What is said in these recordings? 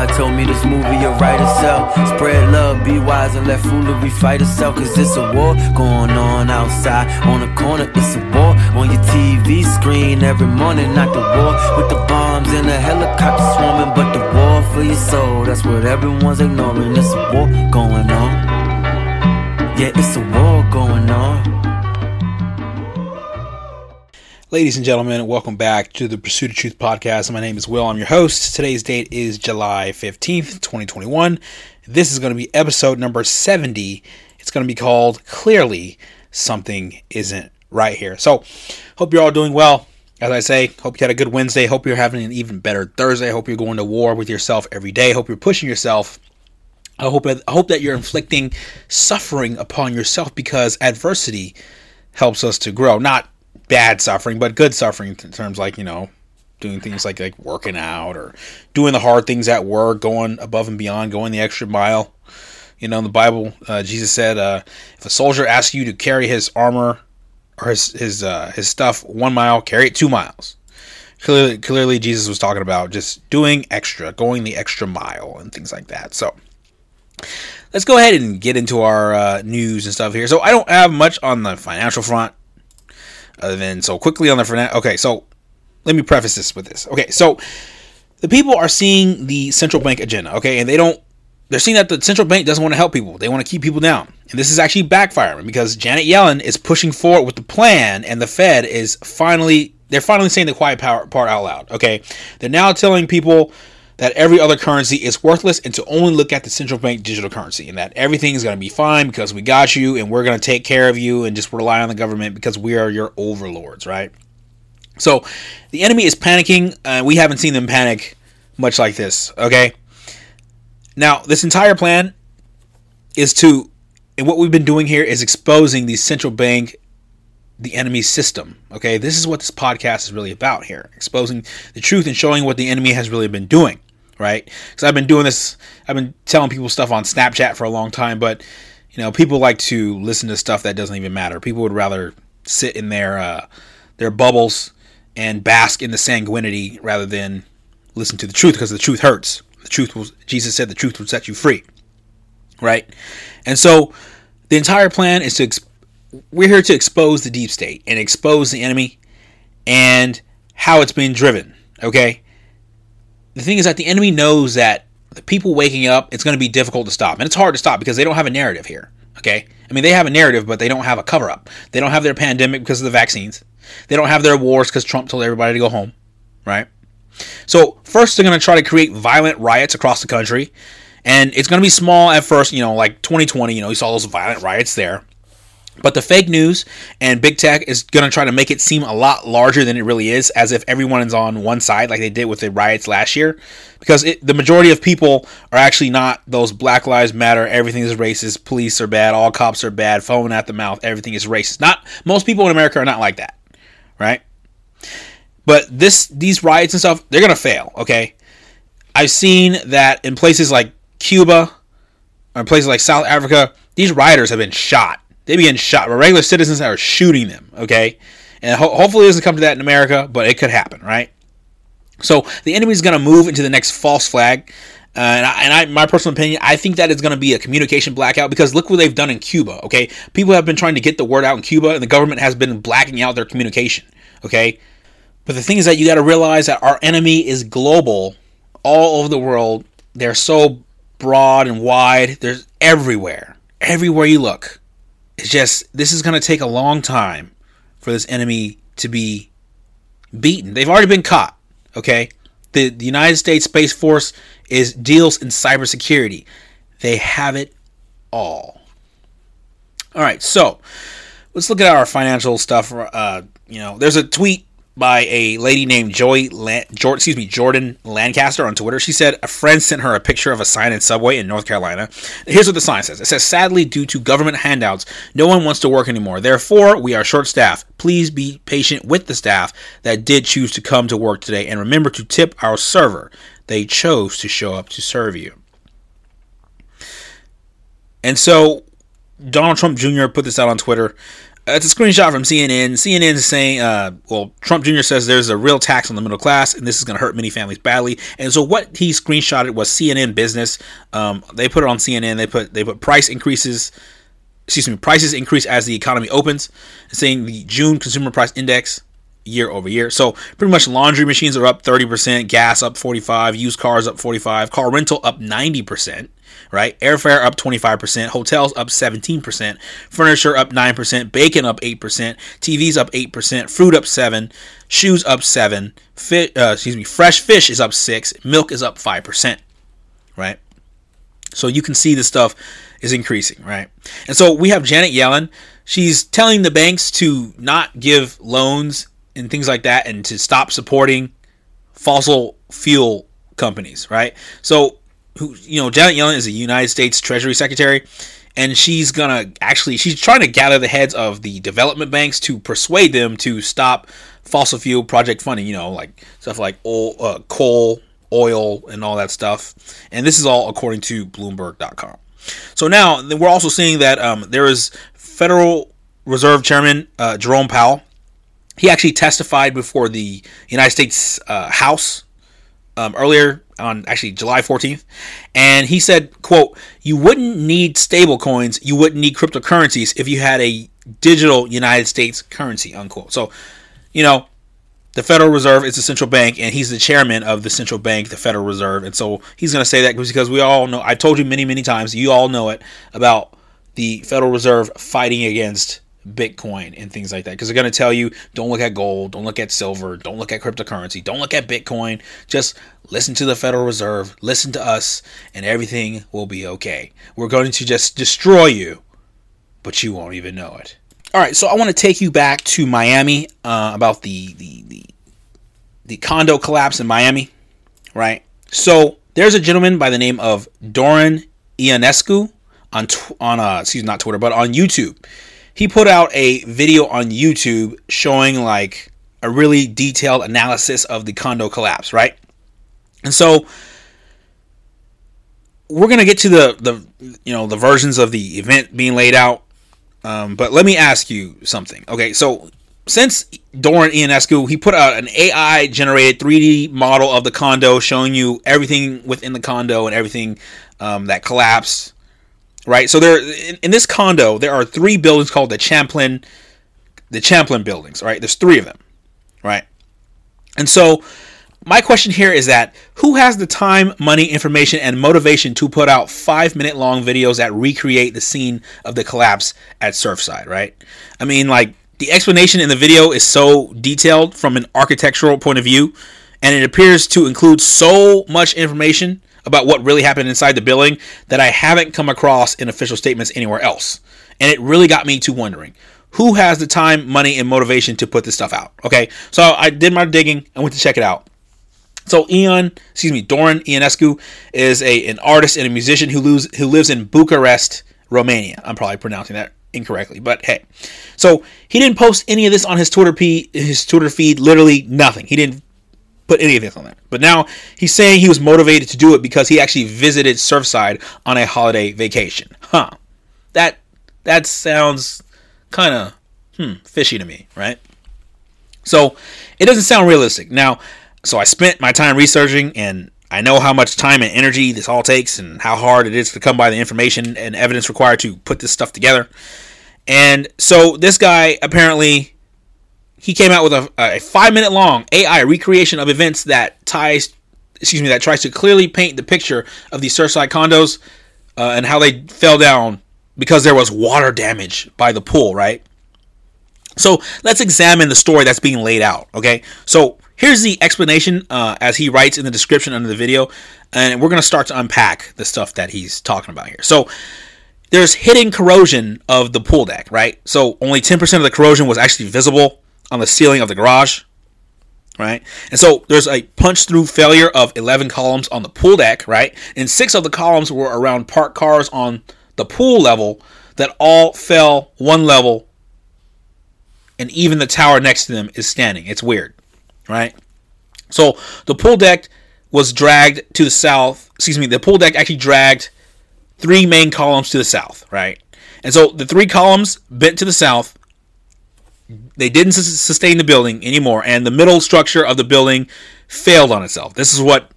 God told me this movie will write itself. Spread love, be wise, and let foolery fight itself. Cause it's a war going on outside. On the corner, it's a war. On your TV screen every morning, not the war. With the bombs and the helicopters swarming, but the war for your soul. That's what everyone's ignoring. It's a war going on. Yeah, it's a war going on. Ladies and gentlemen, welcome back to the Pursuit of Truth podcast. My name is Will. I'm your host. Today's date is July 15th, 2021. This is going to be episode number 70. It's going to be called Clearly Something Isn't Right Here. So, hope you're all doing well. As I say, hope you had a good Wednesday. Hope you're having an even better Thursday. Hope you're going to war with yourself every day. Hope you're pushing yourself. I hope I hope that you're inflicting suffering upon yourself because adversity helps us to grow. Not bad suffering, but good suffering in terms like you know doing things like like working out or doing the hard things at work, going above and beyond, going the extra mile. You know, in the Bible, uh, Jesus said, uh, if a soldier asks you to carry his armor or his his uh, his stuff one mile, carry it two miles. Clearly, clearly, Jesus was talking about just doing extra, going the extra mile, and things like that. So, let's go ahead and get into our uh, news and stuff here. So, I don't have much on the financial front. Other than so quickly on the Fernet. Okay, so let me preface this with this. Okay, so the people are seeing the central bank agenda. Okay, and they don't. They're seeing that the central bank doesn't want to help people. They want to keep people down. And this is actually backfiring because Janet Yellen is pushing forward with the plan, and the Fed is finally they're finally saying the quiet power part out loud. Okay, they're now telling people that every other currency is worthless and to only look at the central bank digital currency and that everything is going to be fine because we got you and we're going to take care of you and just rely on the government because we are your overlords, right? So the enemy is panicking. Uh, we haven't seen them panic much like this, okay? Now, this entire plan is to, and what we've been doing here is exposing the central bank the enemy system. Okay, this is what this podcast is really about here exposing the truth and showing what the enemy has really been doing right? Because I've been doing this, I've been telling people stuff on Snapchat for a long time, but you know, people like to listen to stuff that doesn't even matter. People would rather sit in their uh, their bubbles and bask in the sanguinity rather than listen to the truth because the truth hurts. The truth will, Jesus said, the truth would set you free, right? And so, the entire plan is to we're here to expose the deep state and expose the enemy and how it's being driven. Okay, the thing is that the enemy knows that the people waking up, it's going to be difficult to stop. And it's hard to stop because they don't have a narrative here. Okay? I mean, they have a narrative, but they don't have a cover up. They don't have their pandemic because of the vaccines. They don't have their wars because Trump told everybody to go home. Right? So, first, they're going to try to create violent riots across the country. And it's going to be small at first, you know, like 2020, you know, you saw those violent riots there. But the fake news and big tech is going to try to make it seem a lot larger than it really is, as if everyone is on one side, like they did with the riots last year. Because it, the majority of people are actually not those Black Lives Matter, everything is racist, police are bad, all cops are bad, phone at the mouth, everything is racist. Not most people in America are not like that, right? But this these riots and stuff, they're gonna fail. Okay, I've seen that in places like Cuba, or places like South Africa, these rioters have been shot they be getting shot, but regular citizens are shooting them. Okay, and ho- hopefully it doesn't come to that in America, but it could happen, right? So the enemy is going to move into the next false flag. Uh, and, I, and I, my personal opinion, I think that is going to be a communication blackout because look what they've done in Cuba. Okay, people have been trying to get the word out in Cuba, and the government has been blacking out their communication. Okay, but the thing is that you got to realize that our enemy is global, all over the world. They're so broad and wide. There's everywhere, everywhere you look. It's just this is going to take a long time for this enemy to be beaten. They've already been caught. Okay, the, the United States Space Force is deals in cybersecurity. They have it all. All right, so let's look at our financial stuff. Uh, you know, there's a tweet by a lady named Joy, Lan- Jordan, excuse me, Jordan Lancaster on Twitter. She said a friend sent her a picture of a sign in Subway in North Carolina. Here's what the sign says. It says, "Sadly, due to government handouts, no one wants to work anymore. Therefore, we are short-staffed. Please be patient with the staff that did choose to come to work today, and remember to tip our server. They chose to show up to serve you." And so Donald Trump Jr. put this out on Twitter. It's a screenshot from CNN. CNN is saying, uh, well, Trump Jr. says there's a real tax on the middle class, and this is going to hurt many families badly. And so what he screenshotted was CNN Business. Um, they put it on CNN. They put they put price increases. Excuse me, prices increase as the economy opens. Saying the June Consumer Price Index year over year. So pretty much laundry machines are up 30%, gas up 45, used cars up 45, car rental up 90% right? Airfare up 25%, hotels up 17%, furniture up 9%, bacon up 8%, TVs up 8%, fruit up 7, shoes up 7, fi- uh, excuse me, fresh fish is up 6, milk is up 5%, right? So you can see the stuff is increasing, right? And so we have Janet Yellen. She's telling the banks to not give loans and things like that and to stop supporting fossil fuel companies, right? So who you know Janet Yellen is a United States Treasury Secretary, and she's gonna actually she's trying to gather the heads of the development banks to persuade them to stop fossil fuel project funding. You know, like stuff like oil, uh, coal, oil, and all that stuff. And this is all according to Bloomberg.com. So now we're also seeing that um, there is Federal Reserve Chairman uh, Jerome Powell. He actually testified before the United States uh, House um, earlier on actually July 14th, and he said, "quote You wouldn't need stable coins, you wouldn't need cryptocurrencies if you had a digital United States currency." Unquote. So, you know, the Federal Reserve is the central bank, and he's the chairman of the central bank, the Federal Reserve, and so he's going to say that because we all know. I told you many, many times. You all know it about the Federal Reserve fighting against Bitcoin and things like that. Because they're going to tell you don't look at gold, don't look at silver, don't look at cryptocurrency, don't look at Bitcoin. Just listen to the Federal Reserve, listen to us, and everything will be okay. We're going to just destroy you, but you won't even know it. All right, so I want to take you back to Miami uh, about the, the the the condo collapse in Miami, right? So there's a gentleman by the name of Dorin Ionescu on tw- on uh, excuse me, not Twitter, but on YouTube he put out a video on YouTube showing like a really detailed analysis of the condo collapse, right? And so we're gonna get to the the you know the versions of the event being laid out, um, but let me ask you something. Okay, so since Dorin Ionescu, he put out an AI generated 3D model of the condo showing you everything within the condo and everything um, that collapsed right? So there in, in, this condo there are three buildings called the Champlain, the Champlain buildings. Right, there's three of them, right? And so my question here is that who has the time, money, information, and motivation to put out five minute long videos that recreate the scene of the collapse at Surfside, right? I mean, like the explanation in the video is so detailed from an architectural point of view, and it appears to include so much information about what really happened inside the building that I haven't come across in official statements anywhere else. And it really got me to wondering who has the time, money, and motivation to put this stuff out. Okay, so I did my digging. I went to check it out. So Ion, excuse me, Dorin Ionescu is a an artist and a musician who lives who lives in Bucharest, Romania. I'm probably pronouncing that incorrectly, but hey. So he didn't post any of this on his Twitter p his Twitter feed. Literally nothing. He didn't put any of this on there. But now he's saying he was motivated to do it because he actually visited Surfside on a holiday vacation. Huh. That that sounds kind of hmm, fishy to me, right? So it doesn't sound realistic. Now, so I spent my time researching and I know how much time and energy this all takes and how hard it is to come by the information and evidence required to put this stuff together. And so this guy apparently he came out with a, a five minute long AI recreation of events that ties, excuse me, that tries to clearly paint the picture of these Surfside condos uh, and how they fell down because there was water damage by the pool, right? So let's examine the story that's being laid out, okay? So here's the explanation uh, as he writes in the description under the video, and we're to start to unpack the stuff that he's talking about here. So there's hidden corrosion of the pool deck, right? So only 10% of the corrosion was actually visible on the ceiling of the garage, right? And so there's a punch through failure of 11 columns on the pool deck, right? And six of the columns were around parked cars on the pool level that all fell one level, and even the tower next to them is standing. It's weird, right? So the pool deck was dragged to the south. Excuse me, the pool deck actually dragged three main columns to the south, right? And so the three columns bent to the south they didn't sustain the building anymore, and the middle structure of the building failed on itself. This is what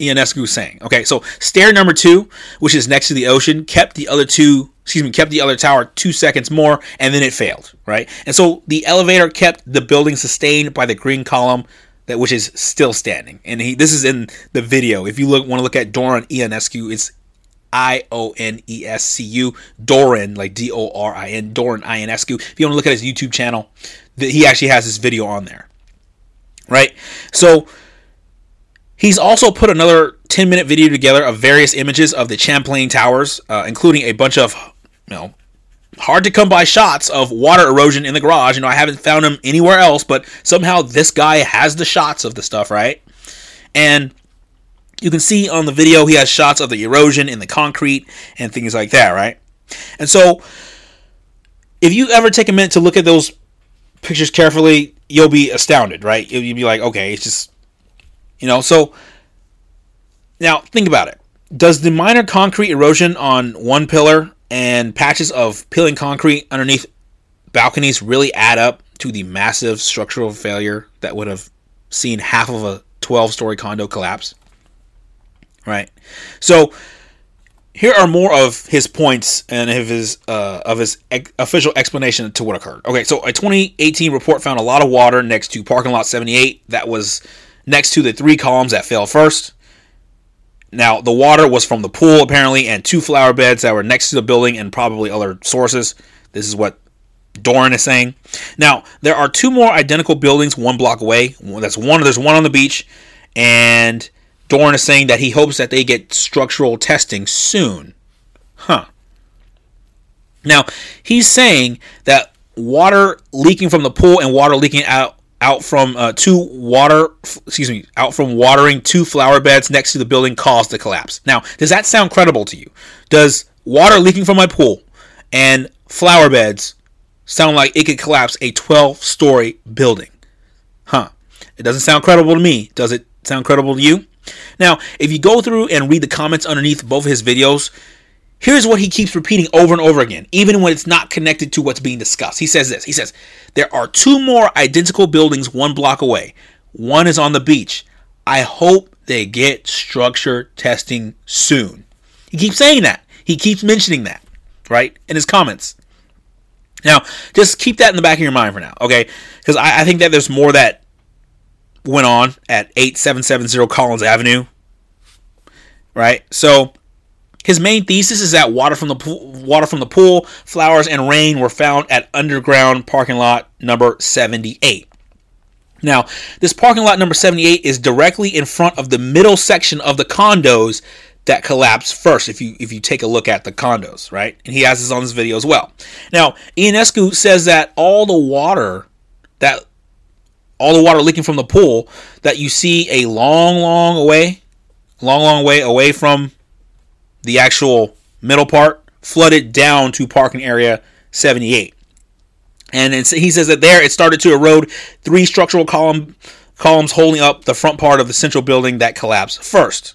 Ionescu is saying. Okay, so stair number two, which is next to the ocean, kept the other two, excuse me, kept the other tower two seconds more, and then it failed, right? And so the elevator kept the building sustained by the green column that which is still standing. And he, this is in the video. If you look want to look at Dorin Ionescu, it's I O N E S C U Dorin, like D O R I N, Dorin Ionescu. If you want to look at his YouTube channel, he actually has this video on there, right? So he's also put another 10 minute video together of various images of the Champlain Towers, uh, including a bunch of, you know, hard to come by shots of water erosion in the garage. You know, I haven't found them anywhere else, but somehow this guy has the shots of the stuff, right? And you can see on the video he has shots of the erosion in the concrete and things like that, right? And so if you ever take a minute to look at those pictures carefully, you'll be astounded, right? You'll be like, okay, it's just, you know, so now think about it. Does the minor concrete erosion on one pillar and patches of peeling concrete underneath balconies really add up to the massive structural failure that would have seen half of a 12 story condo collapse? Right? So, here are more of his points and of his uh, of his ex- official explanation to what occurred. Okay, so a 2018 report found a lot of water next to parking lot 78 that was next to the three columns that fell first. Now, the water was from the pool apparently and two flower beds that were next to the building and probably other sources. This is what Dorin is saying. Now, there are two more identical buildings one block away. That's one there's one on the beach and Dorin is saying that he hopes that they get structural testing soon. Huh. Now, he's saying that water leaking from the pool and water leaking out out from uh, two water excuse me out from watering two flower beds next to the building caused the collapse. Now does that sound credible to you? Does water leaking from my pool and flower beds sound like it could collapse a 12 story building? Huh. It doesn't sound credible to me. Does it sound credible to you now, if you go through and read the comments underneath both his videos, here's what he keeps repeating over and over again, even when it's not connected to what's being discussed. He says this He says, There are two more identical buildings one block away. One is on the beach. I hope they get structure testing soon. He keeps saying that. He keeps mentioning that, right, in his comments. Now, just keep that in the back of your mind for now, okay? Because I, I think that there's more that went on at 8770 Collins Avenue. Right? So his main thesis is that water from the pool, water from the pool, flowers and rain were found at underground parking lot number 78. Now, this parking lot number 78 is directly in front of the middle section of the condos that collapsed first if you if you take a look at the condos, right? And he has this on his video as well. Now, Ionescu says that all the water that all the water leaking from the pool that you see a long, long away, long, long way away from the actual middle part, flooded down to parking area 78. And he says that there it started to erode three structural column columns holding up the front part of the central building that collapsed first.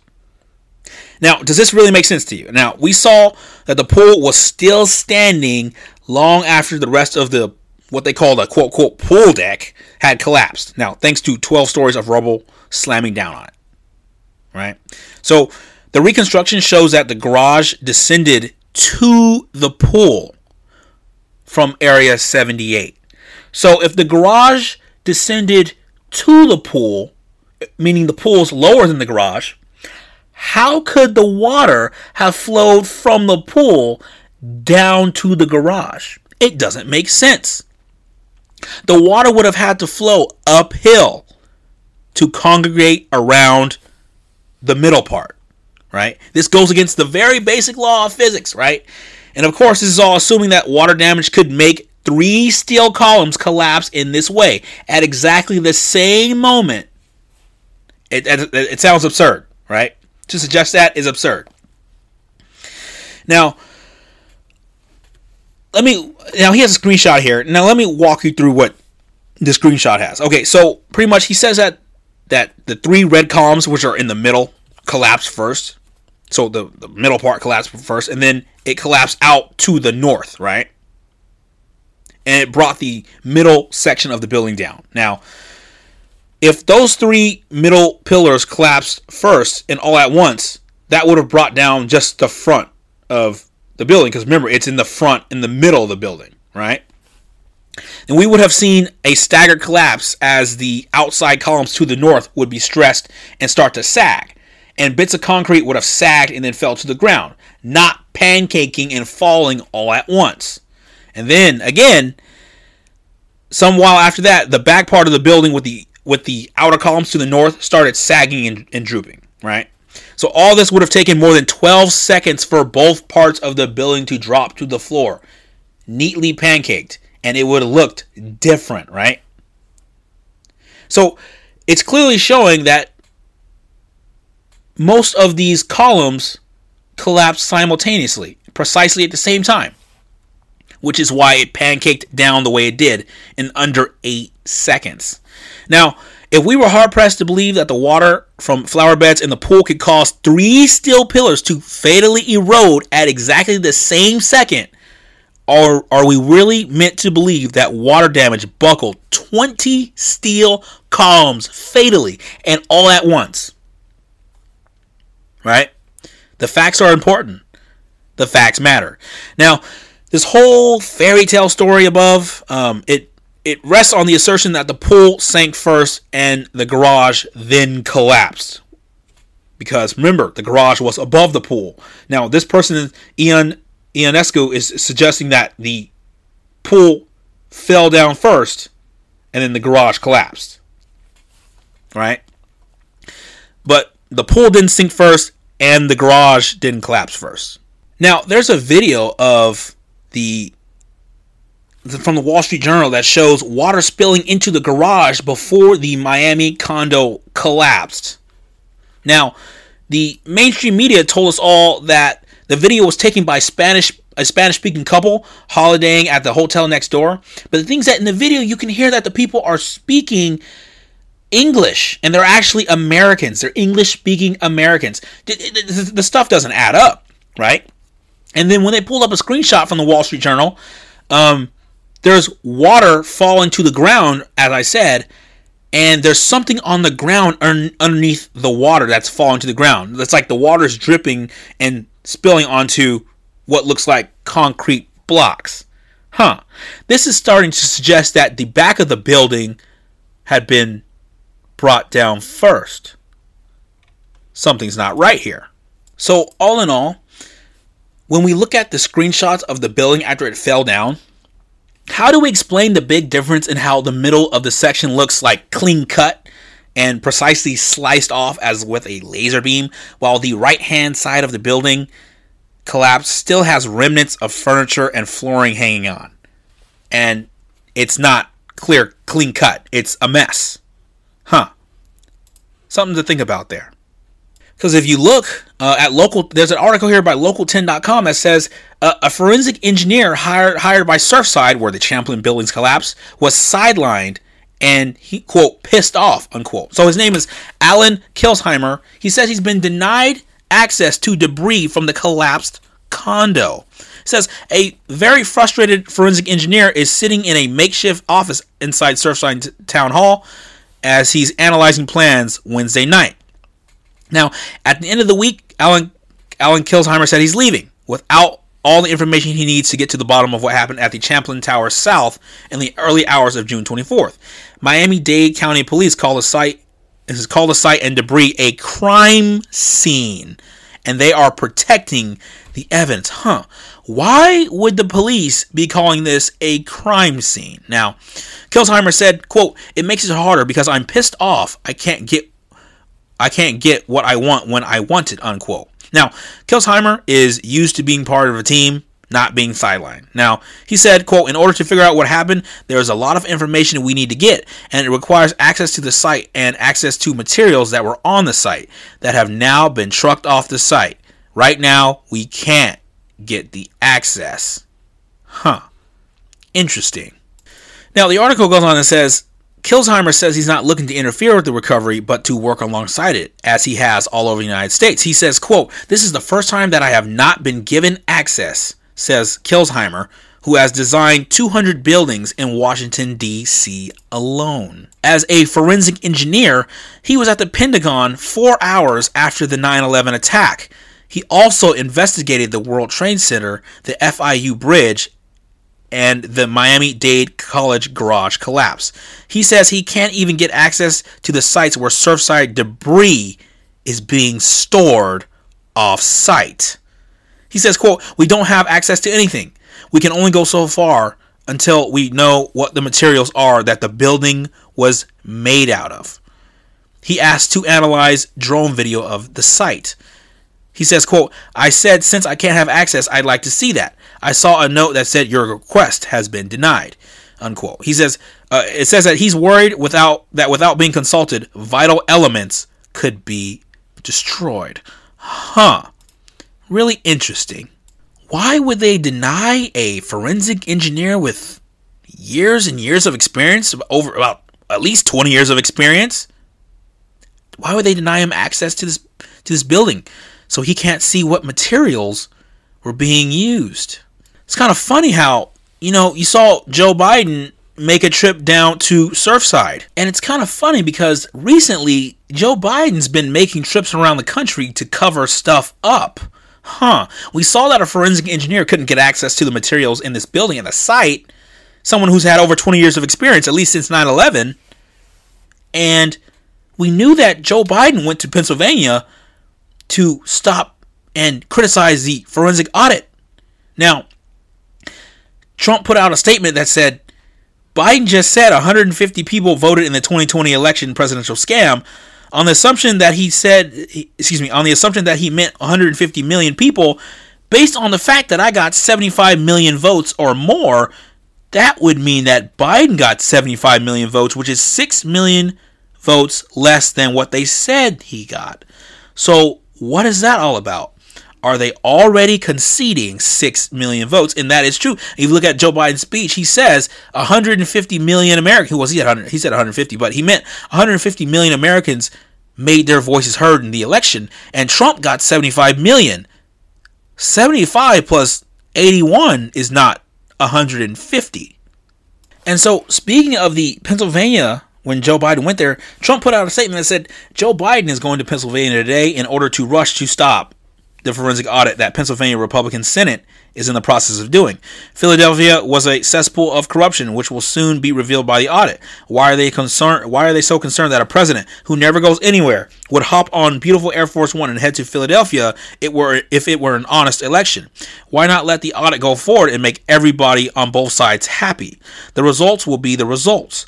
Now, does this really make sense to you? Now, we saw that the pool was still standing long after the rest of the what they called a quote quote pool deck had collapsed. Now, thanks to 12 stories of rubble slamming down on it. Right? So the reconstruction shows that the garage descended to the pool from area 78. So if the garage descended to the pool, meaning the pool is lower than the garage, how could the water have flowed from the pool down to the garage? It doesn't make sense. The water would have had to flow uphill to congregate around the middle part, right? This goes against the very basic law of physics, right? And of course, this is all assuming that water damage could make three steel columns collapse in this way at exactly the same moment. It, it, it sounds absurd, right? To suggest that is absurd. Now, let me now he has a screenshot here. Now let me walk you through what the screenshot has. Okay, so pretty much he says that that the three red columns which are in the middle collapse first. So the, the middle part collapsed first, and then it collapsed out to the north, right? and it brought the middle section of the building down. Now, if those three middle pillars collapsed first and all at once, that would have brought down just the front of the building. Because remember, it's in the front, in the middle of the building, right? And we would have seen a staggered collapse as the outside columns to the north would be stressed and start to sag. And bits of concrete would have sagged and then fell to the ground, not pancaking and falling all at once. And then again, some while after that, the back part of the building with the with the outer columns to the north started sagging and, and drooping, right? So all this would have taken more than 12 seconds for both parts of the building to drop to the floor, neatly pancaked, and it would have looked different, right? So it's clearly showing that most of these columns collapsed simultaneously, precisely at the same time, which is why it pancaked down the way it did in under eight seconds. Now, if we were hard pressed to believe that the water from flower beds in the pool could cause three steel pillars to fatally erode at exactly the same second, are, are we really meant to believe that water damage buckled 20 steel columns fatally and all at once? Right? The facts are important. The facts matter. Now, this whole fairy tale story above, um, it it rests on the assertion that the pool sank first and the garage then collapsed. Because remember, the garage was above the pool. Now, this person, Ian Ionescu, is suggesting that the pool fell down first and then the garage collapsed. Right? But the pool didn't sink first and the garage didn't collapse first. Now, there's a video of the from the Wall Street Journal that shows water spilling into the garage before the Miami condo collapsed. Now, the mainstream media told us all that the video was taken by Spanish a Spanish speaking couple holidaying at the hotel next door. But the things that in the video you can hear that the people are speaking English and they're actually Americans. They're English speaking Americans. The stuff doesn't add up, right? And then when they pulled up a screenshot from the Wall Street Journal, um, there's water falling to the ground, as I said, and there's something on the ground un- underneath the water that's falling to the ground. It's like the water's dripping and spilling onto what looks like concrete blocks. Huh. This is starting to suggest that the back of the building had been brought down first. Something's not right here. So, all in all, when we look at the screenshots of the building after it fell down, how do we explain the big difference in how the middle of the section looks like clean cut and precisely sliced off as with a laser beam, while the right hand side of the building collapse still has remnants of furniture and flooring hanging on? And it's not clear, clean cut, it's a mess. Huh. Something to think about there. Because if you look uh, at local, there's an article here by local10.com that says uh, a forensic engineer hired hired by Surfside, where the Champlain buildings collapsed, was sidelined and he quote pissed off unquote. So his name is Allyn Kilsheimer. He says he's been denied access to debris from the collapsed condo. says a very frustrated forensic engineer is sitting in a makeshift office inside Surfside Town Hall as he's analyzing plans Wednesday night. Now, at the end of the week, Allyn Allyn Kilsheimer said he's leaving without all the information he needs to get to the bottom of what happened at the Champlain Tower South in the early hours of June 24th. Miami-Dade County Police called the site is called the site and debris a crime scene, and they are protecting the evidence. Huh? Why would the police be calling this a crime scene? Now, Kilsheimer said, "quote It makes it harder because I'm pissed off. I can't get I can't get what I want when I want it, unquote. Now, Kilsheimer is used to being part of a team, not being sidelined. Now, he said, quote, in order to figure out what happened, there's a lot of information we need to get, and it requires access to the site and access to materials that were on the site that have now been trucked off the site. Right now, we can't get the access. Huh. Interesting. Now, the article goes on and says Kilsheimer says he's not looking to interfere with the recovery, but to work alongside it, as he has all over the United States. He says, quote, This is the first time that I have not been given access, says Kilsheimer, who has designed 200 buildings in Washington, D.C. alone. As a forensic engineer, he was at the Pentagon four hours after the 9 11 attack. He also investigated the World Trade Center, the FIU Bridge, and the Miami Dade College garage collapse. He says he can't even get access to the sites where Surfside debris is being stored off site. He says, quote, we don't have access to anything. We can only go so far until we know what the materials are that the building was made out of. He asked to analyze drone video of the site. He says, quote, I said since I can't have access, I'd like to see that. I saw a note that said your request has been denied. Unquote. He says uh, it says that he's worried without that without being consulted, vital elements could be destroyed. Huh. Really interesting. Why would they deny a forensic engineer with years and years of experience, over about at least 20 years of experience? Why would they deny him access to this to this building so he can't see what materials were being used? It's kind of funny how, you know, you saw Joe Biden make a trip down to Surfside. And it's kind of funny because recently Joe Biden's been making trips around the country to cover stuff up. Huh. We saw that a forensic engineer couldn't get access to the materials in this building at the site. Someone who's had over 20 years of experience, at least since 9 11. And we knew that Joe Biden went to Pennsylvania to stop and criticize the forensic audit. Now, Trump put out a statement that said Biden just said 150 people voted in the 2020 election presidential scam on the assumption that he said excuse me on the assumption that he meant 150 million people based on the fact that I got 75 million votes or more that would mean that Biden got 75 million votes which is 6 million votes less than what they said he got. So what is that all about? Are they already conceding 6 million votes? And that is true. If you look at Joe Biden's speech, he says 150 million Americans, was he, had he said 150, but he meant 150 million Americans made their voices heard in the election. And Trump got 75 million. 75 plus 81 is not 150. And so, speaking of the Pennsylvania when Joe Biden went there, Trump put out a statement that said Joe Biden is going to Pennsylvania today in order to rush to stop the forensic audit that Pennsylvania Republican Senate is in the process of doing. Philadelphia was a cesspool of corruption, which will soon be revealed by the audit. Why are they concerned? Why are they so concerned that a president who never goes anywhere would hop on beautiful Air Force One and head to Philadelphia? It were if it were an honest election. Why not let the audit go forward and make everybody on both sides happy? The results will be the results.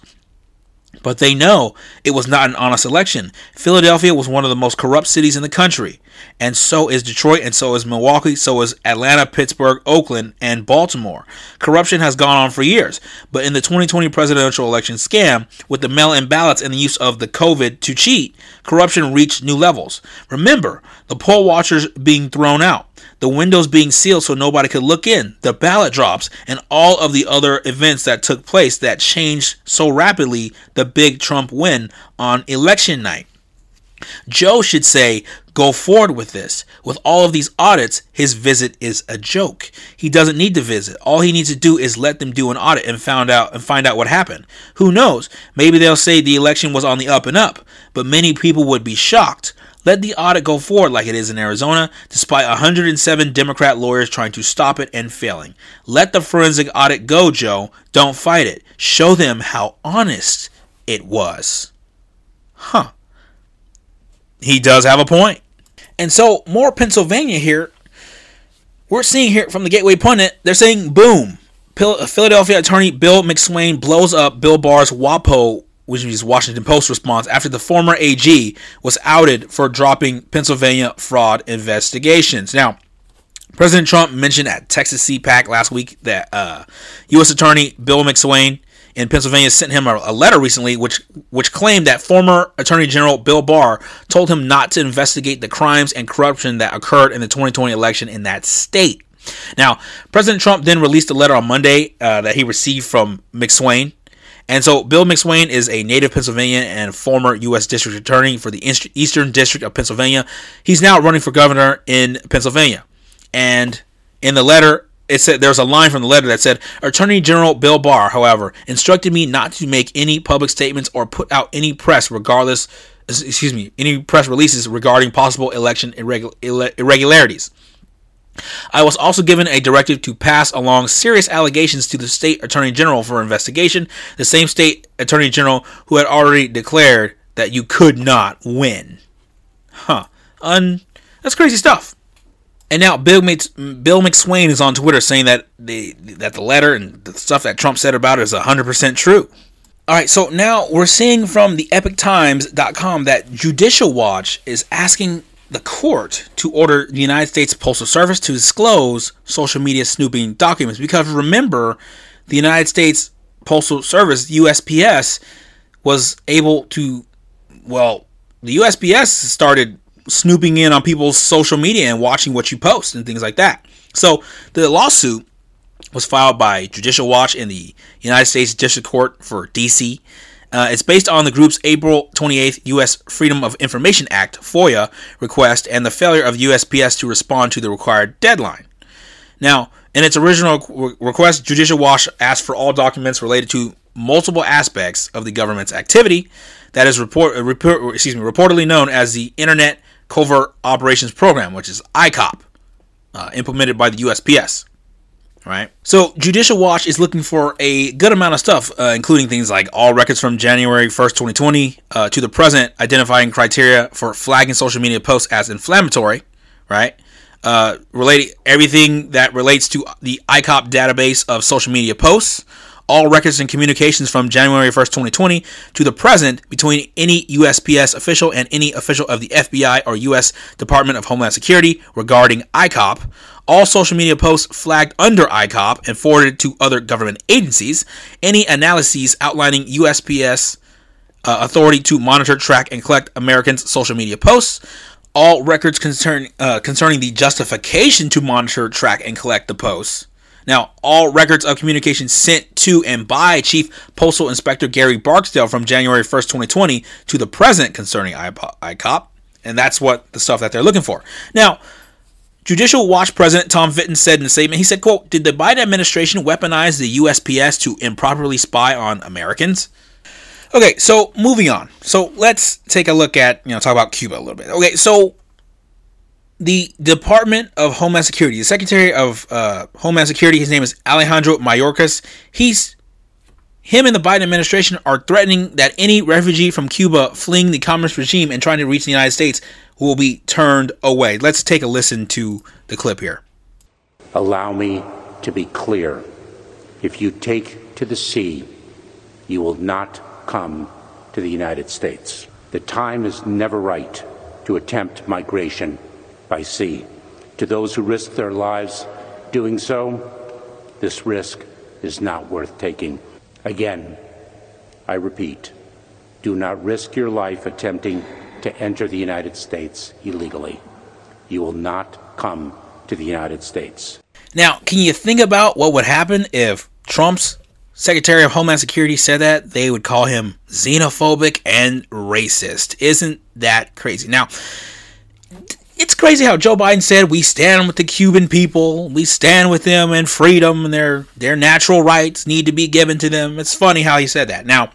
But they know it was not an honest election. Philadelphia was one of the most corrupt cities in the country. And so is Detroit, and so is Milwaukee, so is Atlanta, Pittsburgh, Oakland, and Baltimore. Corruption has gone on for years. But in the 2020 presidential election scam, with the mail in ballots and the use of the COVID to cheat, corruption reached new levels. Remember, the poll watchers being thrown out the windows being sealed so nobody could look in, the ballot drops, and all of the other events that took place that changed so rapidly the big Trump win on election night. Joe should say, go forward with this. With all of these audits, his visit is a joke. He doesn't need to visit. All he needs to do is let them do an audit and found out and find out what happened. Who knows? Maybe they'll say the election was on the up and up, but many people would be shocked. Let the audit go forward like it is in Arizona, despite 107 Democrat lawyers trying to stop it and failing. Let the forensic audit go, Joe. Don't fight it. Show them how honest it was. Huh. He does have a point. And so, more Pennsylvania here. We're seeing here from the Gateway Pundit, they're saying boom. Philadelphia attorney Bill McSwain blows up Bill Barr's WAPO which is Washington Post response, after the former AG was outed for dropping Pennsylvania fraud investigations. Now, President Trump mentioned at Texas CPAC last week that uh, U.S. Attorney Bill McSwain in Pennsylvania sent him a, a, letter recently, which which claimed that former Attorney General Bill Barr told him not to investigate the crimes and corruption that occurred in the 2020 election in that state. Now, President Trump then released a letter on Monday uh, that he received from McSwain and so Bill McSwain is a native Pennsylvanian and former U.S. District Attorney for the Eastern District of Pennsylvania. He's now running for governor in Pennsylvania. And in the letter, it said there's a line from the letter that said Attorney General Bill Barr, however, instructed me not to make any public statements or put out any press regardless excuse me, any press releases regarding possible election irregularities. I was also given a directive to pass along serious allegations to the state attorney general for investigation, the same state attorney general who had already declared that you could not win. Huh. Un- that's crazy stuff. And now Bill, Bill McSwain is on Twitter saying that the that the letter and the stuff that Trump said about it is 100% true. All right, so now we're seeing from the EpochTimes.com that Judicial Watch is asking the court to order the United States Postal Service to disclose social media snooping documents because remember, the United States Postal Service (USPS) was able to, well, the USPS started snooping in on people's social media and watching what you post and things like that. So the lawsuit was filed by Judicial Watch in the United States District Court for DC. Uh, it's based on the group's April 28th U.S. Freedom of Information Act (FOIA) request and the failure of USPS to respond to the required deadline. Now, in its original request, Judicial Watch asked for all documents related to multiple aspects of the government's activity that is report, report excuse me, reportedly known as the Internet Covert Operations Program, which is ICOP, uh, implemented by the USPS. Right. So Judicial Watch is looking for a good amount of stuff, uh, including things like all records from January 1st, 2020 uh, to the present, identifying criteria for flagging social media posts as inflammatory. Right. Uh, relating everything that relates to the ICOP database of social media posts, all records and communications from January 1st, 2020 to the present between any USPS official and any official of the FBI or US Department of Homeland Security regarding ICOP, all social media posts flagged under ICOP and forwarded to other government agencies, any analyses outlining USPS uh, authority to monitor, track, and collect Americans' social media posts, all records concern, uh, concerning the justification to monitor, track, and collect the posts, now, all records of communication sent to and by Chief Postal Inspector Gary Barksdale from January 1st, 2020 to the present concerning ICOP, and that's what the stuff that they're looking for. Now, Judicial Watch President Tom Fitton said in a statement, he said, quote, Did the Biden administration weaponize the USPS to improperly spy on Americans? Okay, so moving on. So let's take a look at, you know, talk about Cuba a little bit. Okay, so the Department of Homeland Security, the Secretary of uh, Homeland Security, his name is Alejandro Mayorkas. He's him and the Biden administration are threatening that any refugee from Cuba fleeing the communist regime and trying to reach the United States will be turned away. Let's take a listen to the clip here. Allow me to be clear. If you take to the sea, you will not come to the United States. The time is never right to attempt migration by sea. To those who risk their lives doing so, this risk is not worth taking. Again, I repeat, do not risk your life attempting to enter the United States illegally. You will not come to the United States. Now, can you think about what would happen if Trump's Secretary of Homeland Security said that? They would call him xenophobic and racist. Isn't that crazy? Now, it's crazy how Joe Biden said we stand with the Cuban people, we stand with them and freedom and their their natural rights need to be given to them. It's funny how he said that. Now,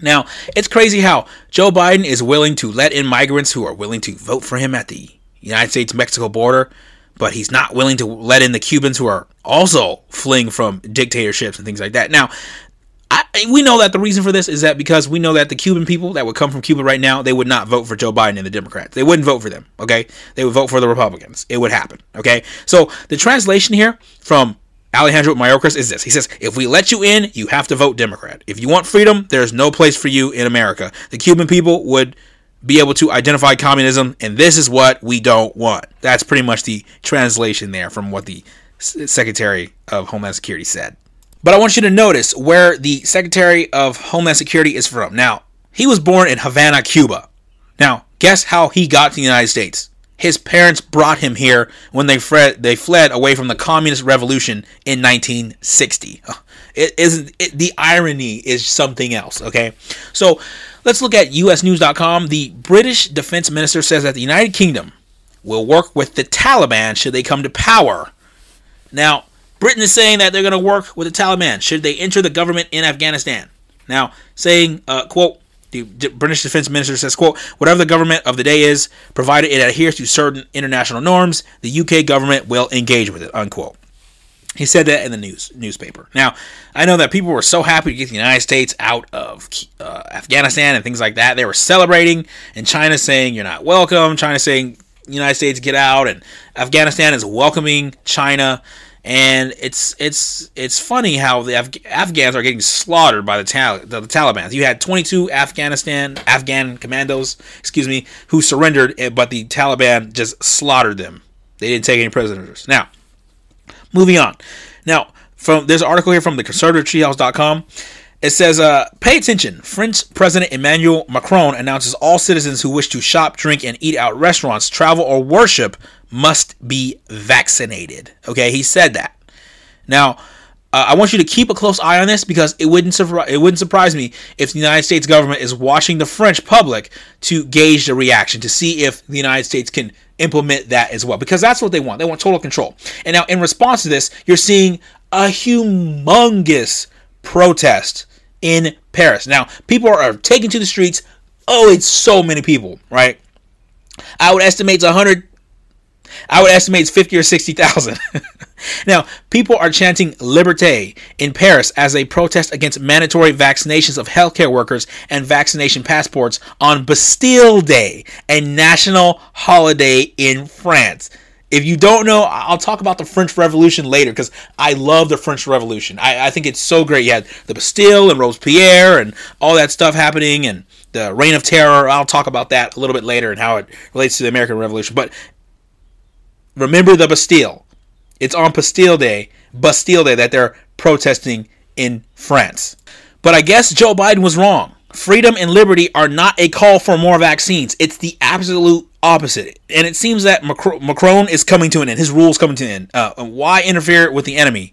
now it's crazy how Joe Biden is willing to let in migrants who are willing to vote for him at the United States Mexico border, but he's not willing to let in the Cubans who are also fleeing from dictatorships and things like that. Now, I, we know that the reason for this is that because we know that the Cuban people that would come from Cuba right now, they would not vote for Joe Biden and the Democrats. They wouldn't vote for them, okay? They would vote for the Republicans. It would happen, okay? So the translation here from Alejandro Mayorkas is this. He says, if we let you in, you have to vote Democrat. If you want freedom, there's no place for you in America. The Cuban people would be able to identify communism, and this is what we don't want. That's pretty much the translation there from what the Secretary of Homeland Security said. But I want you to notice where the Secretary of Homeland Security is from. Now, he was born in Havana, Cuba. Now, guess how he got to the United States? His parents brought him here when they fled, they fled away from the communist revolution in 1960. It isn't the irony is something else, okay? So, let's look at usnews.com. The British defense minister says that the United Kingdom will work with the Taliban should they come to power. Now, Britain is saying that they're going to work with the Taliban should they enter the government in Afghanistan. Now, saying, uh, quote, the British Defense Minister says, quote, whatever the government of the day is, provided it adheres to certain international norms, the UK government will engage with it, unquote. He said that in the news newspaper. Now, I know that people were so happy to get the United States out of uh, Afghanistan and things like that. They were celebrating, and China saying you're not welcome. China saying United States get out, and Afghanistan is welcoming China. And it's it's it's funny how the Af- Afghans are getting slaughtered by the, Tal- the, the Taliban. You had 22 Afghanistan Afghan commandos, excuse me, who surrendered, eh, but the Taliban just slaughtered them. They didn't take any prisoners. Now, moving on. Now, from there's an article here from the conservative conservativetreehouse.com. It says, uh, pay attention. French President Emmanuel Macron announces all citizens who wish to shop, drink, and eat out restaurants, travel, or worship must be vaccinated. Okay, he said that. Now, uh, I want you to keep a close eye on this because it wouldn't surpri- it wouldn't surprise me if the United States government is watching the French public to gauge the reaction to see if the United States can implement that as well because that's what they want. They want total control. And now in response to this, you're seeing a humongous protest in Paris. Now, people are taken to the streets. Oh, it's so many people, right? I would estimate it's 100 I would estimate it's 50 or 60,000. now, people are chanting Liberté in Paris as a protest against mandatory vaccinations of healthcare workers and vaccination passports on Bastille Day, a national holiday in France. If you don't know, I'll talk about the French Revolution later because I love the French Revolution. I, I, think it's so great. You had the Bastille and Robespierre and all that stuff happening and the Reign of Terror. I'll talk about that a little bit later and how it relates to the American Revolution. But remember the Bastille. It's on Bastille Day, Bastille Day, that they're protesting in France. But I guess Joe Biden was wrong. Freedom and liberty are not a call for more vaccines. It's the absolute opposite. And it seems that Macron is coming to an end. His rule is coming to an end. Uh, why interfere with the enemy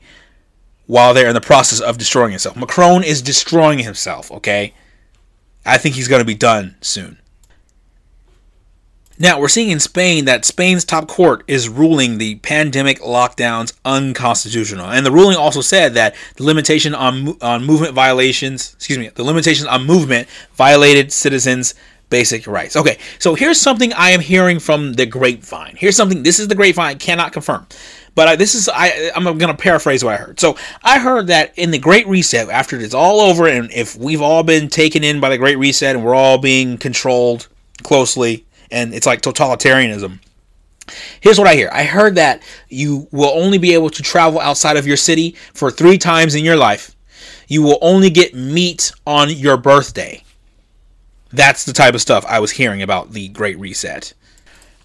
while they're in the process of destroying himself? Macron is destroying himself, okay? I think he's going to be done soon. Now, we're seeing in Spain that Spain's top court is ruling the pandemic lockdowns unconstitutional. And the ruling also said that the limitation on, on movement violations, excuse me, the limitations on movement violated citizens' basic rights. Okay, so here's something I am hearing from the grapevine. Here's something, this is the grapevine, cannot confirm. But I, this is, I, I'm going to paraphrase what I heard. So I heard that in the Great Reset, after it's all over, and if we've all been taken in by the Great Reset and we're all being controlled closely, and it's like totalitarianism. Here's what I hear. I heard that you will only be able to travel outside of your city for three times in your life. You will only get meat on your birthday. That's the type of stuff I was hearing about the Great Reset.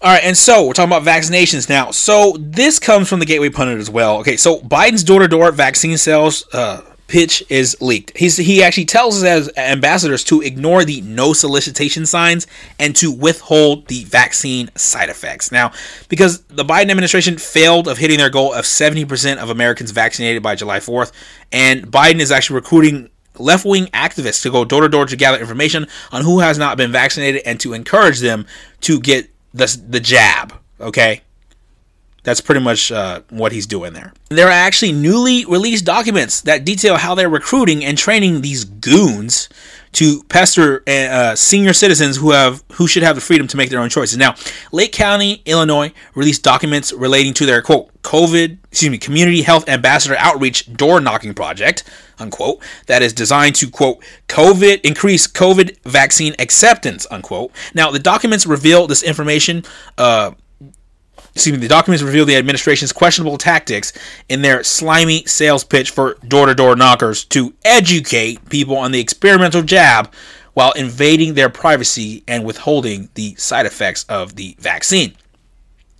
All right, and so we're talking about vaccinations now. So this comes from the Gateway Pundit as well. Okay, so Biden's door-to-door vaccine sales uh, pitch is leaked. He's, he actually tells as ambassadors to ignore the no solicitation signs and to withhold the vaccine side effects. Now, because the Biden administration failed of hitting their goal of 70% of Americans vaccinated by July 4th, and Biden is actually recruiting left wing activists to go door to door to gather information on who has not been vaccinated and to encourage them to get the, the jab. Okay? That's pretty much uh, what he's doing there. There are actually newly released documents that detail how they're recruiting and training these goons to pester uh, senior citizens who have who should have the freedom to make their own choices. Now, Lake County, Illinois, released documents relating to their quote COVID, excuse me, community health ambassador outreach door knocking project unquote that is designed to quote COVID increase COVID vaccine acceptance unquote. Now, the documents reveal this information. Uh, excuse me, the documents reveal the administration's questionable tactics in their slimy sales pitch for door to door knockers to educate people on the experimental jab while invading their privacy and withholding the side effects of the vaccine.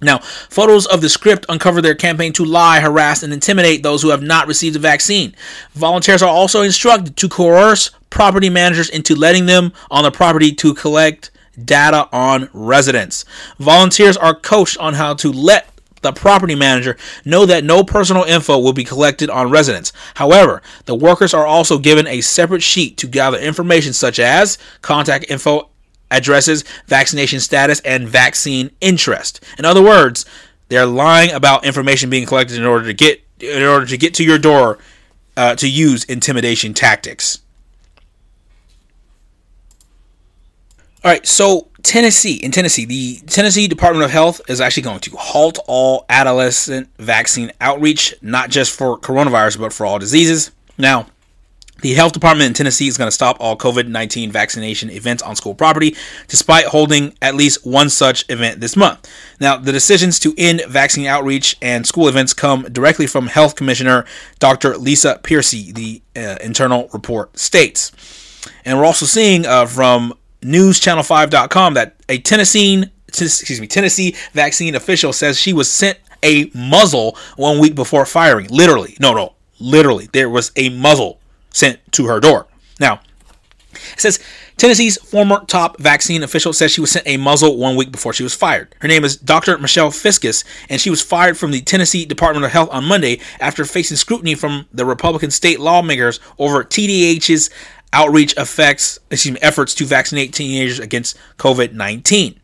Now, photos of the script uncover their campaign to lie, harass, and intimidate those who have not received the vaccine. Volunteers are also instructed to coerce property managers into letting them on the property to collect data on residents. Volunteers are coached on how to let the property manager know that no personal info will be collected on residents. However, the workers are also given a separate sheet to gather information such as contact info, addresses, vaccination status, and vaccine interest. In other words, they're lying about information being collected in order to get in order to get to your door uh, to use intimidation tactics. All right, so Tennessee, in Tennessee, the Tennessee Department of Health is actually going to halt all adolescent vaccine outreach, not just for coronavirus, but for all diseases. Now, the health department in Tennessee is going to stop all COVID 19 vaccination events on school property, despite holding at least one such event this month. Now, the decisions to end vaccine outreach and school events come directly from Health Commissioner Dr. Lisa Piercy, the uh, internal report states. And we're also seeing uh, from newschannel5.com that a Tennessee excuse me, Tennessee vaccine official says she was sent a muzzle one week before firing. Literally. No, no. Literally. There was a muzzle sent to her door. Now, it says Tennessee's former top vaccine official says she was sent a muzzle one week before she was fired. Her name is Dr. Michelle Fiscus, and she was fired from the Tennessee Department of Health on Monday after facing scrutiny from the Republican state lawmakers over TDH's outreach effects, excuse me, efforts to vaccinate teenagers against COVID 19.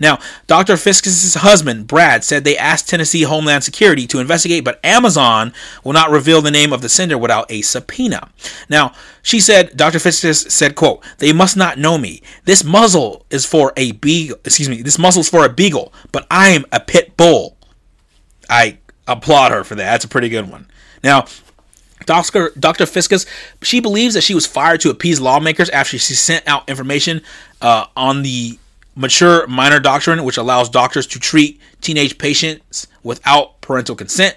Now, Dr. Fiscus's husband, Brad, said they asked Tennessee Homeland Security to investigate, but Amazon will not reveal the name of the sender without a subpoena. Now, she said, Dr. Fiscus said, quote, they must not know me. This muzzle is for a beagle, excuse me, this muzzle's for a beagle, but I am a pit bull. I applaud her for that. That's a pretty good one. Now, Dr. Dr. Fiscus, she believes that she was fired to appease lawmakers after she sent out information uh, on the mature minor doctrine, which allows doctors to treat teenage patients without parental consent.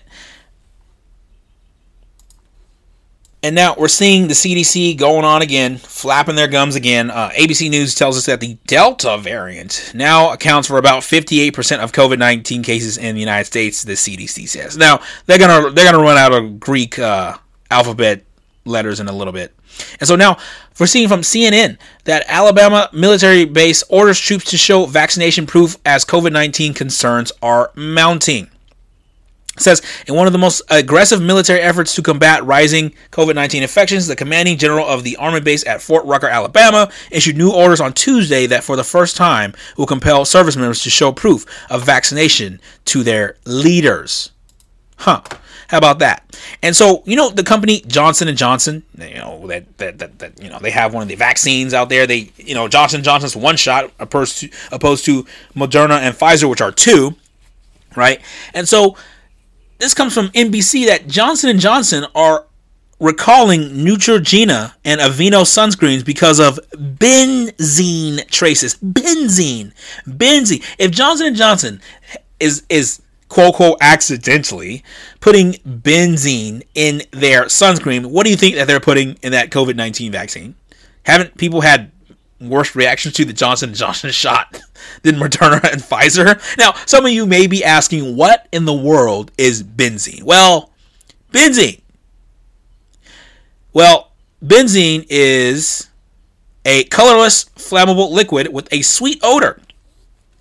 And now we're seeing the CDC going on again, flapping their gums again. Uh, ABC News tells us that the Delta variant now accounts for about 58% of COVID-19 cases in the United States. The CDC says. Now they're gonna they're gonna run out of Greek uh, alphabet letters in a little bit. And so now we're seeing from CNN that Alabama military base orders troops to show vaccination proof as COVID 19 concerns are mounting. It says in one of the most aggressive military efforts to combat rising COVID 19 infections, the commanding general of the Army base at Fort Rucker, Alabama, issued new orders on Tuesday that for the first time will compel service members to show proof of vaccination to their leaders. Huh. How about that? And so, you know, the company Johnson and Johnson, you know, that, that, that, that you know, they have one of the vaccines out there. They, you know, Johnson Johnson's one shot opposed to, opposed to Moderna and Pfizer, which are two, right? And so this comes from NBC that Johnson and Johnson are recalling Neutrogena and Aveeno sunscreens because of benzene traces. Benzene, benzene. If Johnson and Johnson is is quote unquote accidentally putting benzene in their sunscreen, what do you think that they're putting in that COVID 19 vaccine? Haven't people had worse reactions to the Johnson Johnson shot than Moderna and Pfizer? Now, some of you may be asking, what in the world is benzene? Well, benzene. Well, benzene is a colorless, flammable liquid with a sweet odor.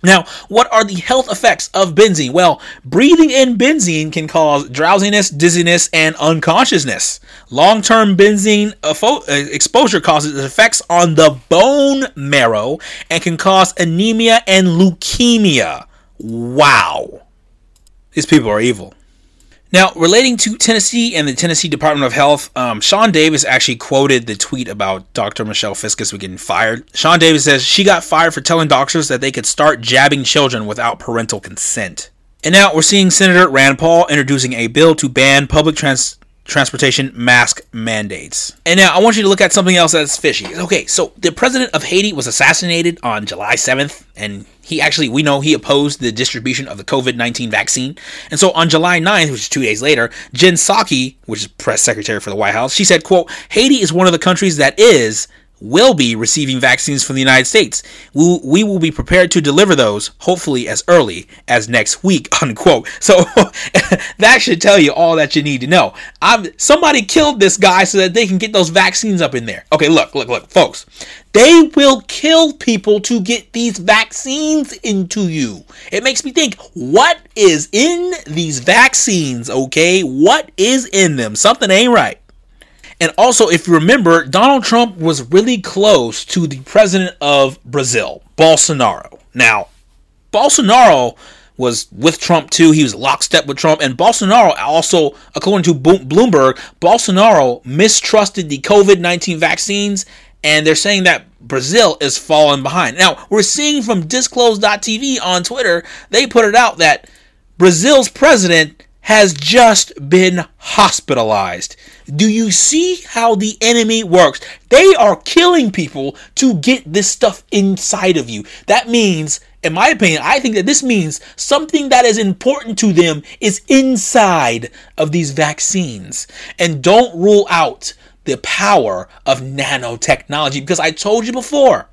Now, what are the health effects of benzene? Well, breathing in benzene can cause drowsiness, dizziness, and unconsciousness. Long term benzene uh, exposure causes effects on the bone marrow and can cause anemia and leukemia. Wow. These people are evil. Now, relating to Tennessee and the Tennessee Department of Health, um, Sean Davis actually quoted the tweet about Dr. Michelle Fiscus getting fired. Sean Davis says she got fired for telling doctors that they could start jabbing children without parental consent. And now we're seeing Senator Rand Paul introducing a bill to ban public trans- transportation mask mandates. And now I want you to look at something else that's fishy. Okay, so the president of Haiti was assassinated on July 7th, and he actually, we know he opposed the distribution of the COVID 19 vaccine. And so on July 9th, which is two days later, Jen Psaki, which is press secretary for the White House, she said, quote, Haiti is one of the countries that is will be receiving vaccines from the United States. We, we will be prepared to deliver those, hopefully as early as next week, unquote. So that should tell you all that you need to know. I'm, somebody killed this guy so that they can get those vaccines up in there. Okay, look, look, look, folks. They will kill people to get these vaccines into you. It makes me think, what is in these vaccines, okay? What is in them? Something ain't right. And also, if you remember, Donald Trump was really close to the president of Brazil, Bolsonaro. Now, Bolsonaro was with Trump too. He was lockstep with Trump. And Bolsonaro also, according to Bloomberg, Bolsonaro mistrusted the COVID 19 vaccines. And they're saying that Brazil is falling behind. Now, we're seeing from disclose.tv on Twitter, they put it out that Brazil's president has just been hospitalized. Do you see how the enemy works? They are killing people to get this stuff inside of you. That means, in my opinion, I think that this means something that is important to them is inside of these vaccines. And don't rule out the power of nanotechnology because I told you before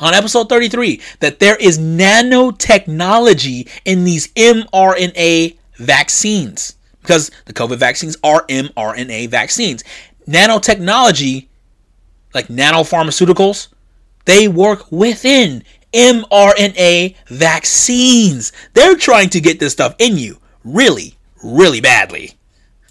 on episode 33 that there is nanotechnology in these mRNA vaccines because the COVID vaccines are mRNA vaccines. Nanotechnology, like nanopharmaceuticals, they work within mRNA vaccines. They're trying to get this stuff in you really, really badly.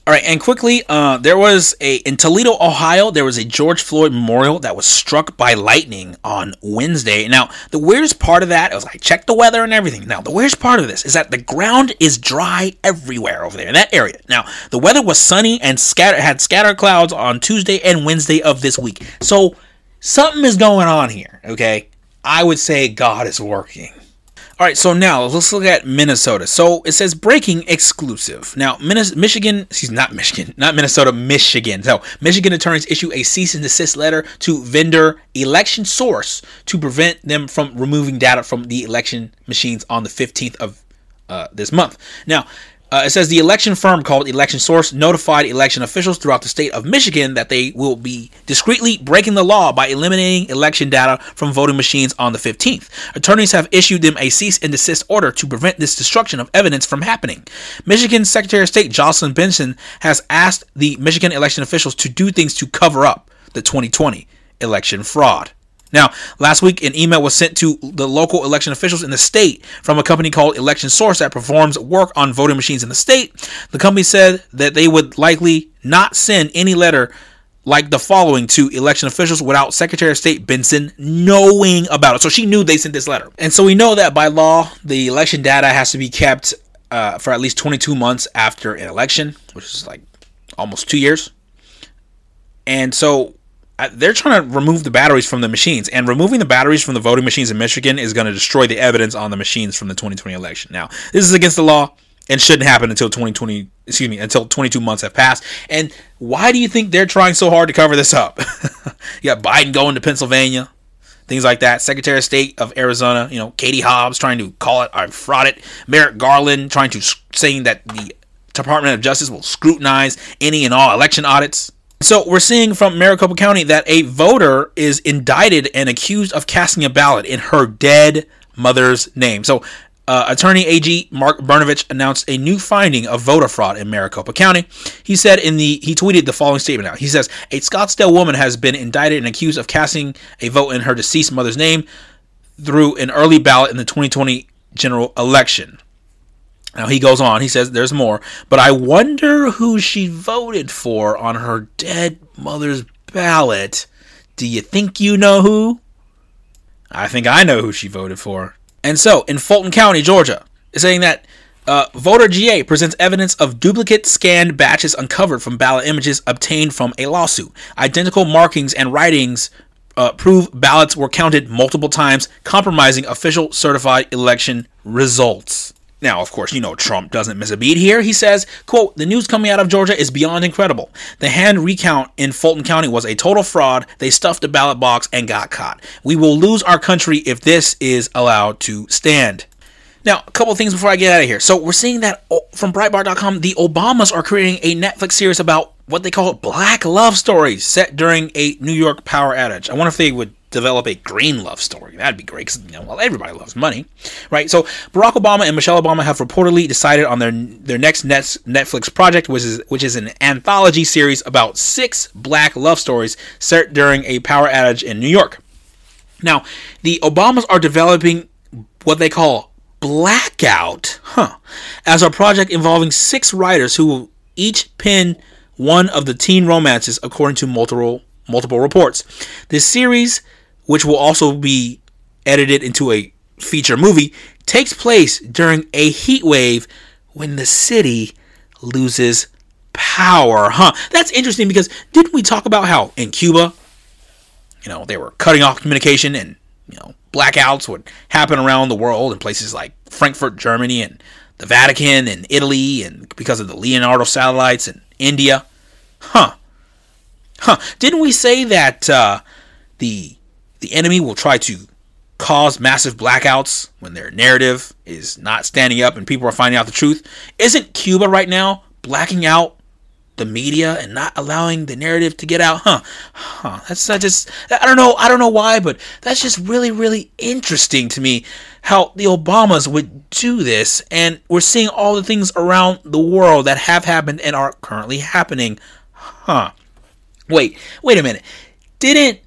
All right, and quickly, uh, there was a in Toledo, Ohio. There was a George Floyd memorial that was struck by lightning on Wednesday. Now, the weirdest part of that, was like, check the weather and everything. Now, the weirdest part of this is that the ground is dry everywhere over there in that area. Now, the weather was sunny and had scattered clouds on Tuesday and Wednesday of this week. So something is going on here. Okay, I would say God is working. All right, so now let's look at Minnesota. So it says breaking exclusive. Now, Michigan, excuse not Michigan, not Minnesota, Michigan. So Michigan attorneys issue a cease and desist letter to vendor Election Source to prevent them from removing data from the election machines on the 15th of uh, this month. Now, uh, it says the election firm called Election Source notified election officials throughout the state of Michigan that they will be discreetly breaking the law by eliminating election data from voting machines on the 15th. Attorneys have issued them a cease and desist order to prevent this destruction of evidence from happening. Michigan Secretary of State Jocelyn Benson has asked the Michigan election officials to do things to cover up the 2020 election fraud. Now, last week, an email was sent to the local election officials in the state from a company called Election Source that performs work on voting machines in the state. The company said that they would likely not send any letter like the following to election officials without Secretary of State Benson knowing about it. So she knew they sent this letter. And so we know that by law, the election data has to be kept uh, for at least 22 months after an election, which is like almost two years. And so they're trying to remove the batteries from the machines, and removing the batteries from the voting machines in Michigan is going to destroy the evidence on the machines from the 2020 election. Now, this is against the law and shouldn't happen until 2020. Excuse me, until 22 months have passed. And why do you think they're trying so hard to cover this up? you got Biden going to Pennsylvania, things like that. Secretary of State of Arizona, you know, Katie Hobbs trying to call it, I fraud it. Merrick Garland trying to saying that the Department of Justice will scrutinize any and all election audits. So we're seeing from Maricopa County that a voter is indicted and accused of casting a ballot in her dead mother's name. So uh, attorney AG Mark Brnovich announced a new finding of voter fraud in Maricopa County. He said in the he tweeted the following statement out. He says a Scottsdale woman has been indicted and accused of casting a vote in her deceased mother's name through an early ballot in the 2020 general election. Now he goes on, he says there's more, but I wonder who she voted for on her dead mother's ballot. Do you think you know who? I think I know who she voted for. And so, in Fulton County, Georgia, it's saying that uh, voter GA presents evidence of duplicate scanned batches uncovered from ballot images obtained from a lawsuit. Identical markings and writings uh, prove ballots were counted multiple times, compromising official certified election results. Now, of course, you know Trump doesn't miss a beat here. He says, quote, the news coming out of Georgia is beyond incredible. The hand recount in Fulton County was a total fraud. They stuffed the ballot box and got caught. We will lose our country if this is allowed to stand. Now, a couple things before I get out of here. So, we're seeing that oh, from Breitbart.com, the Obamas are creating a Netflix series about what they call black love stories set during a New York power outage. I wonder if they would develop a green love story. That'd be great because you know, well, everybody loves money, right? So Barack Obama and Michelle Obama have reportedly decided on their their next Netflix project, which is which is an anthology series about six black love stories set during a power outage in New York. Now, the Obamas are developing what they call Blackout, huh, as a project involving six writers who will each pen one of the teen romances, according to multiple multiple reports. This series which will also be edited into a feature movie takes place during a heat wave when the city loses power, huh? That's interesting because didn't we talk about how in Cuba, you know, they were cutting off communication and, you know, blackouts would happen around the world in places like Frankfurt, Germany, and the Vatican and Italy, and because of the Leonardo satellites and India. Huh. Huh. Didn't we say that uh, the the enemy will try to cause massive blackouts when their narrative is not standing up and people are finding out the truth? Isn't Cuba right now blacking out the media and not allowing the narrative to get out? Huh. Huh. That's not just I don't know, I don't know why, but that's just really really interesting to me how the Obamas would do this and we're seeing all the things around the world that have happened and are currently happening. Huh. Wait, wait a minute. Didn't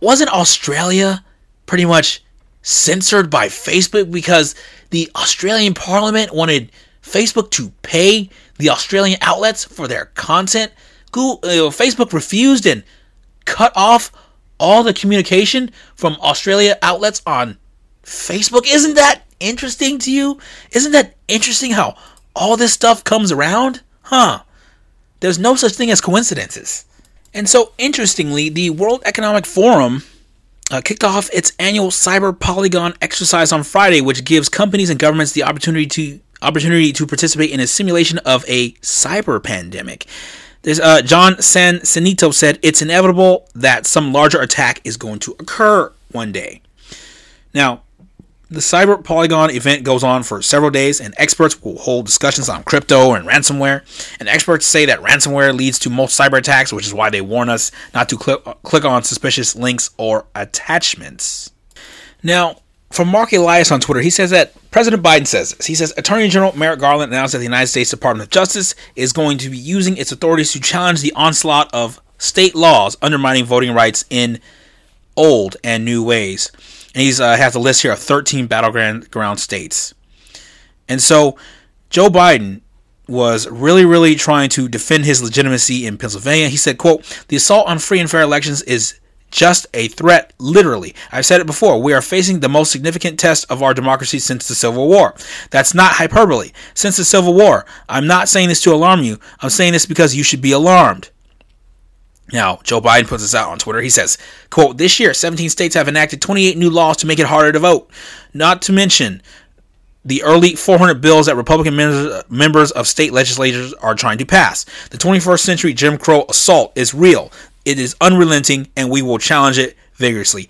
wasn't Australia pretty much censored by Facebook because the Australian Parliament wanted Facebook to pay the Australian outlets for their content? Google, uh, Facebook refused and cut off all the communication from Australia outlets on Facebook. Isn't that interesting to you? Isn't that interesting how all this stuff comes around? Huh. There's no such thing as coincidences. And so, interestingly, the World Economic Forum uh, kicked off its annual Cyber Polygon exercise on Friday, which gives companies and governments the opportunity to opportunity to participate in a simulation of a cyber pandemic. Uh, John San Senito said it's inevitable that some larger attack is going to occur one day. Now, the Cyber Polygon event goes on for several days, and experts will hold discussions on crypto and ransomware. And experts say that ransomware leads to most cyber attacks, which is why they warn us not to click, click on suspicious links or attachments. Now, from Marc Elias on Twitter, he says that President Biden says this. He says Attorney General Merrick Garland announced that the United States Department of Justice is going to be using its authorities to challenge the onslaught of state laws undermining voting rights in old and new ways. And he's uh, has a list here of 13 battleground ground states. And so Joe Biden was really, really trying to defend his legitimacy in Pennsylvania. He said, quote, the assault on free and fair elections is just a threat, literally. I've said it before. We are facing the most significant test of our democracy since the Civil War. That's not hyperbole. Since the Civil War. I'm not saying this to alarm you. I'm saying this because you should be alarmed. Now, Joe Biden puts this out on Twitter. He says, quote, This year, 17 states have enacted 28 new laws to make it harder to vote. Not to mention the early 400 bills that Republican members of state legislatures are trying to pass. The 21st century Jim Crow assault is real. It is unrelenting, and we will challenge it vigorously.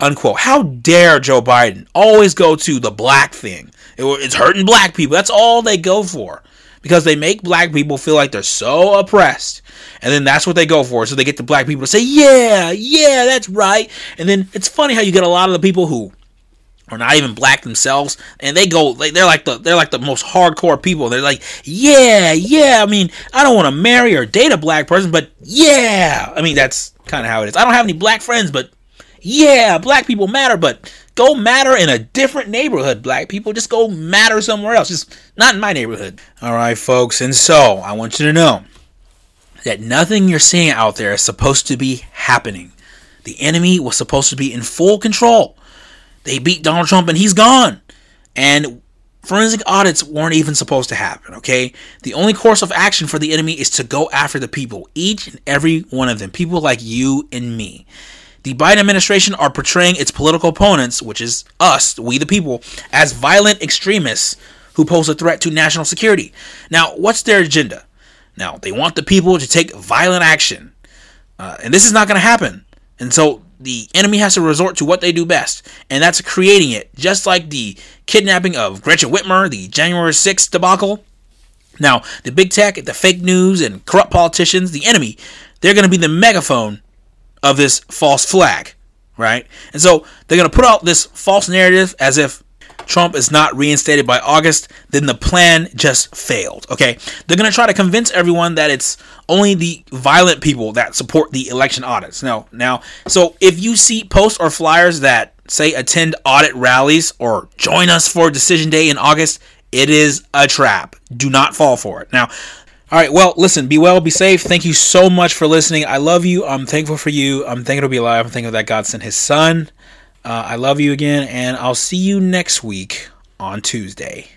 Unquote. How dare Joe Biden always go to the black thing? it's hurting black people. That's all they go for because they make black people feel like they're so oppressed. And then that's what they go for. So they get the black people to say, yeah, yeah, that's right. And then it's funny how you get a lot of the people who are not even black themselves and they go they're like the they're like the most hardcore people they're like yeah yeah i mean i don't want to marry or date a black person but yeah i mean that's kind of how it is i don't have any black friends but yeah black people matter but Go matter in a different neighborhood, black people. Just go matter somewhere else. Just not in my neighborhood. All right, folks. And so I want you to know that nothing you're seeing out there is supposed to be happening. The enemy was supposed to be in full control. They beat Donald Trump and he's gone. And forensic audits weren't even supposed to happen, okay? The only course of action for the enemy is to go after the people, each and every one of them, people like you and me. The Biden administration are portraying its political opponents, which is us, we the people, as violent extremists who pose a threat to national security. Now, what's their agenda? Now, they want the people to take violent action. Uh, and this is not going to happen. And so the enemy has to resort to what they do best, and that's creating it, just like the kidnapping of Gretchen Whitmer, the January 6th debacle. Now, the big tech, the fake news, and corrupt politicians, the enemy, they're going to be the megaphone of this false flag, right? And so they're going to put out this false narrative as if Trump is not reinstated by August, then the plan just failed. Okay, they're gonna try to convince everyone that it's only the violent people that support the election audits. Now, now, so if you see posts or flyers that say attend audit rallies or join us for decision day in August, it is a trap. Do not fall for it. Now, all right. Well, listen, be well, be safe. Thank you so much for listening. I love you. I'm thankful for you. I'm thankful to be alive. I'm thankful that God sent his son. Uh, I love you again, and I'll see you next week on Tuesday.